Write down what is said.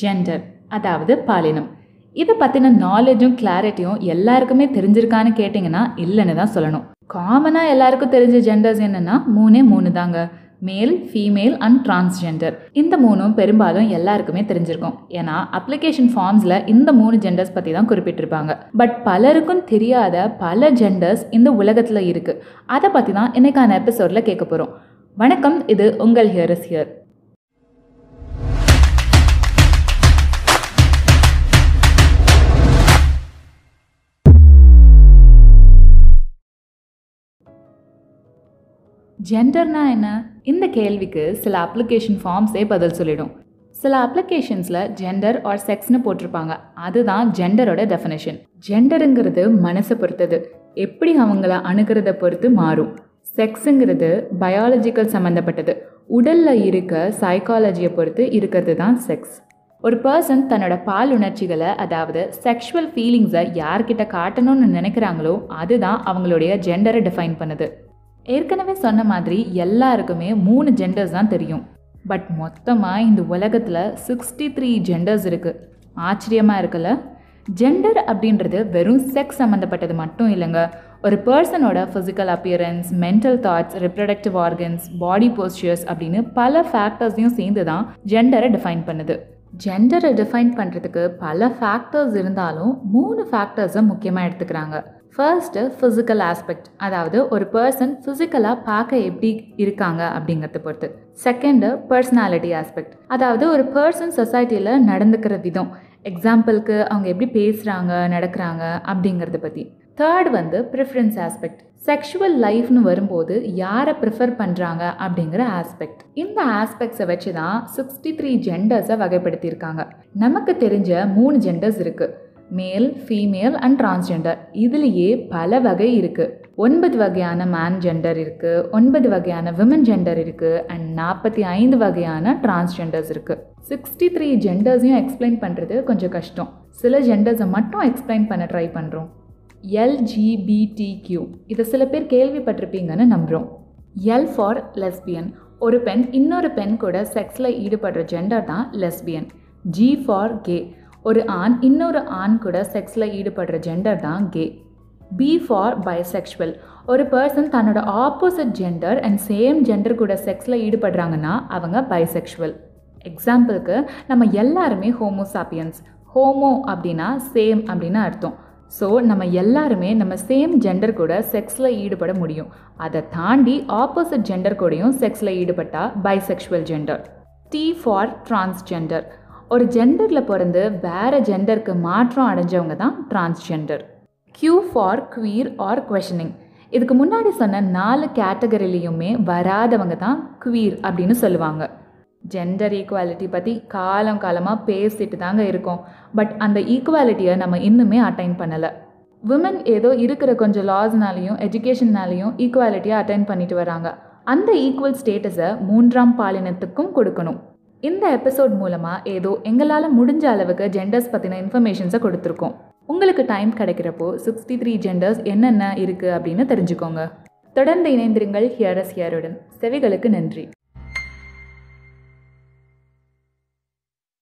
Gender அதாவது பாலினம். இதை பற்றின நாலேஜும் கிளாரிட்டியும் எல்லாருக்குமே தெரிஞ்சிருக்கான்னு கேட்டிங்கன்னா இல்லைன்னு தான் சொல்லணும். காமனாக எல்லாருக்கும் தெரிஞ்ச ஜெண்டர்ஸ் என்னென்னா மூணே மூணு தாங்க. மேல் ஃபீமேல் அண்ட் டிரான்ஸ்ஜெண்டர் இந்த மூணும் பெரும்பாலும் எல்லாருக்குமே தெரிஞ்சிருக்கும். ஏன்னா அப்ளிகேஷன் ஃபார்ம்ஸில் இந்த மூணு ஜெண்டர்ஸ் பற்றி தான் குறிப்பிட்டிருப்பாங்க. பட் பலருக்கும் தெரியாத பல ஜெண்டர்ஸ் இந்த உலகத்தில் இருக்குது அதை பற்றி தான் இன்னைக்கான எபிசோடில் கேட்க போகிறோம் வணக்கம் இது உங்கள் ஹியர் இஸ் ஹியர் ஜெண்டர்னா என்ன? இந்த கேள்விக்கு சில அப்ளிகேஷன் ஃபார்ம்ஸே பதில் சொல்லிடும். சில அப்ளிகேஷன்ஸில் ஜெண்டர் ஆர் செக்ஸ்னு போட்டிருப்பாங்க. அதுதான் ஜெண்டரோட டெஃபினேஷன் ஜெண்டருங்கிறது மனசை பொறுத்தது. எப்படி அவங்கள அணுகிறத பொறுத்து மாறும். செக்ஸுங்கிறது பயாலஜிக்கல் சம்மந்தப்பட்டது உடலில் இருக்க சைக்காலஜியை பொறுத்து இருக்கிறது தான் செக்ஸ் ஒரு பர்சன் தன்னோட பால் உணர்ச்சிகளை அதாவது செக்ஷுவல் ஃபீலிங்ஸை யார்கிட்ட காட்டணும்னு நினைக்கிறாங்களோ அதுதான் அவங்களுடைய ஜெண்டரை டிஃபைன் பண்ணுது. ஏற்கனவே சொன்ன மாதிரி எல்லாருக்குமே மூணு ஜெண்டர்ஸ் தான் தெரியும். பட் மொத்தமாக இந்த உலகத்தில் சிக்ஸ்டி த்ரீ ஜெண்டர்ஸ் இருக்குது ஆச்சரியமாக இருக்குல்ல? ஜெண்டர் அப்படின்றது வெறும் செக்ஸ் சம்மந்தப்பட்டது மட்டும் இல்லைங்க. ஒரு பர்சனோட physical appearance mental thoughts reproductive organs body postures அப்படின்னு பல ஃபேக்டர்ஸையும் சேர்ந்து தான் ஜெண்டரை டிஃபைன் பண்ணுது. ஜெண்டரை டிஃபைன் பண்ணுறதுக்கு பல ஃபேக்டர்ஸ் இருந்தாலும் மூணு ஃபேக்டர்ஸை முக்கியமாக எடுத்துக்கிறாங்க. ஃபர்ஸ்ட்டு ஃபிசிக்கல் ஆஸ்பெக்ட் அதாவது ஒரு பர்சன் ஃபிசிக்கலாக பார்க்க எப்படி இருக்காங்க அப்படிங்கிறத பொறுத்து. செகண்டு பர்சனாலிட்டி ஆஸ்பெக்ட் அதாவது ஒரு பர்சன் சொசைட்டியில் நடந்துக்கிற விதம். எக்ஸாம்பிளுக்கு அவங்க எப்படி பேசுகிறாங்க நடக்கிறாங்க அப்படிங்கிறத பற்றி தேர்ட் வந்து ப்ரிஃபரன்ஸ் ஆஸ்பெக்ட் செக்ஷுவல் லைஃப்னு வரும்போது யாரை ப்ரிஃபர் பண்ணுறாங்க அப்படிங்கிற ஆஸ்பெக்ட் இந்த ஆஸ்பெக்ட்ஸை வச்சு தான் சிக்ஸ்டி த்ரீ ஜெண்டர்ஸை வகைப்படுத்தியிருக்காங்க. நமக்கு தெரிஞ்ச மூணு ஜெண்டர்ஸ் இருக்குது மேல் ஃபீமேல் அண்ட் டிரான்ஸ்ஜெண்டர் இதுலேயே பல வகை இருக்குது ஒன்பது வகையான மேன் ஜெண்டர் இருக்குது ஒன்பது வகையான விமன் ஜெண்டர் இருக்குது அண்ட் நாற்பத்தி ஐந்து வகையான டிரான்ஸ்ஜெண்டர்ஸ் இருக்குது சிக்ஸ்டி த்ரீ ஜெண்டர்ஸையும் எக்ஸ்பிளைன் பண்ணுறது கொஞ்சம் கஷ்டம். சில ஜெண்டர்ஸை மட்டும் எக்ஸ்பிளைன் பண்ண ட்ரை பண்ணுறோம் எல்ஜிபிடிக்யூ இதை சில பேர் கேள்விப்பட்டிருப்பீங்கன்னு நம்புகிறோம் எல் ஃபார் லெஸ்பியன் ஒரு பெண் இன்னொரு பெண் கூட செக்ஸில் ஈடுபடுற ஜெண்டர் தான் லெஸ்பியன் ஜி ஃபார் கே ஒரு ஆண் இன்னொரு ஆண் கூட செக்ஸில் ஈடுபடுற ஜெண்டர் தான் கே பி ஃபார் பைசெக்ஷுவல் ஒரு பர்சன் தன்னோட opposite gender and same gender கூட செக்ஸில் ஈடுபடுறாங்கன்னா அவங்க பைசெக்ஷுவல் எக்ஸாம்பிளுக்கு நம்ம எல்லாருமே ஹோமோசாப்பியன்ஸ் ஹோமோ அப்படின்னா சேம் அப்படின்னு அர்த்தம். ஸோ நம்ம எல்லாருமே நம்ம சேம் ஜெண்டர் கூட செக்ஸில் ஈடுபட முடியும். அதை தாண்டி ஆப்போசிட் ஜெண்டர் கூடயும் செக்ஸில் ஈடுபட்டால் bisexual gender T for transgender ஒரு ஜெண்டரில் பிறந்து வேறு ஜெண்டருக்கு மாற்றம் அடைஞ்சவங்க தான் transgender Q for queer or questioning இதுக்கு முன்னாடி சொன்ன நாலு கேட்டகரிலையுமே வராதவங்க தான் குவீர் அப்படின்னு சொல்லுவாங்க. ஜெண்டர் ஈக்குவாலிட்டி பற்றி காலம் காலமாக பேசிட்டு தாங்க இருக்கோம். பட் அந்த ஈக்குவாலிட்டியை நம்ம இன்னுமே அட்டைன் பண்ணலை. விமன் ஏதோ இருக்கிற கொஞ்சம் லாஸ்னாலையும் எஜுகேஷன்னாலையும் ஈக்குவாலிட்டியை அட்டைன் பண்ணிட்டு வராங்க. அந்த ஈக்குவல் ஸ்டேட்டஸை மூன்றாம் பாலினத்துக்கும் கொடுக்கணும். இந்த எபிசோட் மூலமாக ஏதோ எங்களால் முடிஞ்ச அளவுக்கு ஜெண்டர்ஸ் பற்றின இன்ஃபர்மேஷன்ஸை கொடுத்துருக்கோம். உங்களுக்கு டைம் கிடைக்கிறப்போ சிக்ஸ்டி த்ரீ ஜெண்டர்ஸ் என்னென்ன இருக்குது அப்படின்னு தெரிஞ்சுக்கோங்க. தொடர்ந்து இணைந்திருங்கள் ஹியரஸ் ஹியருடன் செவிகளுக்கு நன்றி.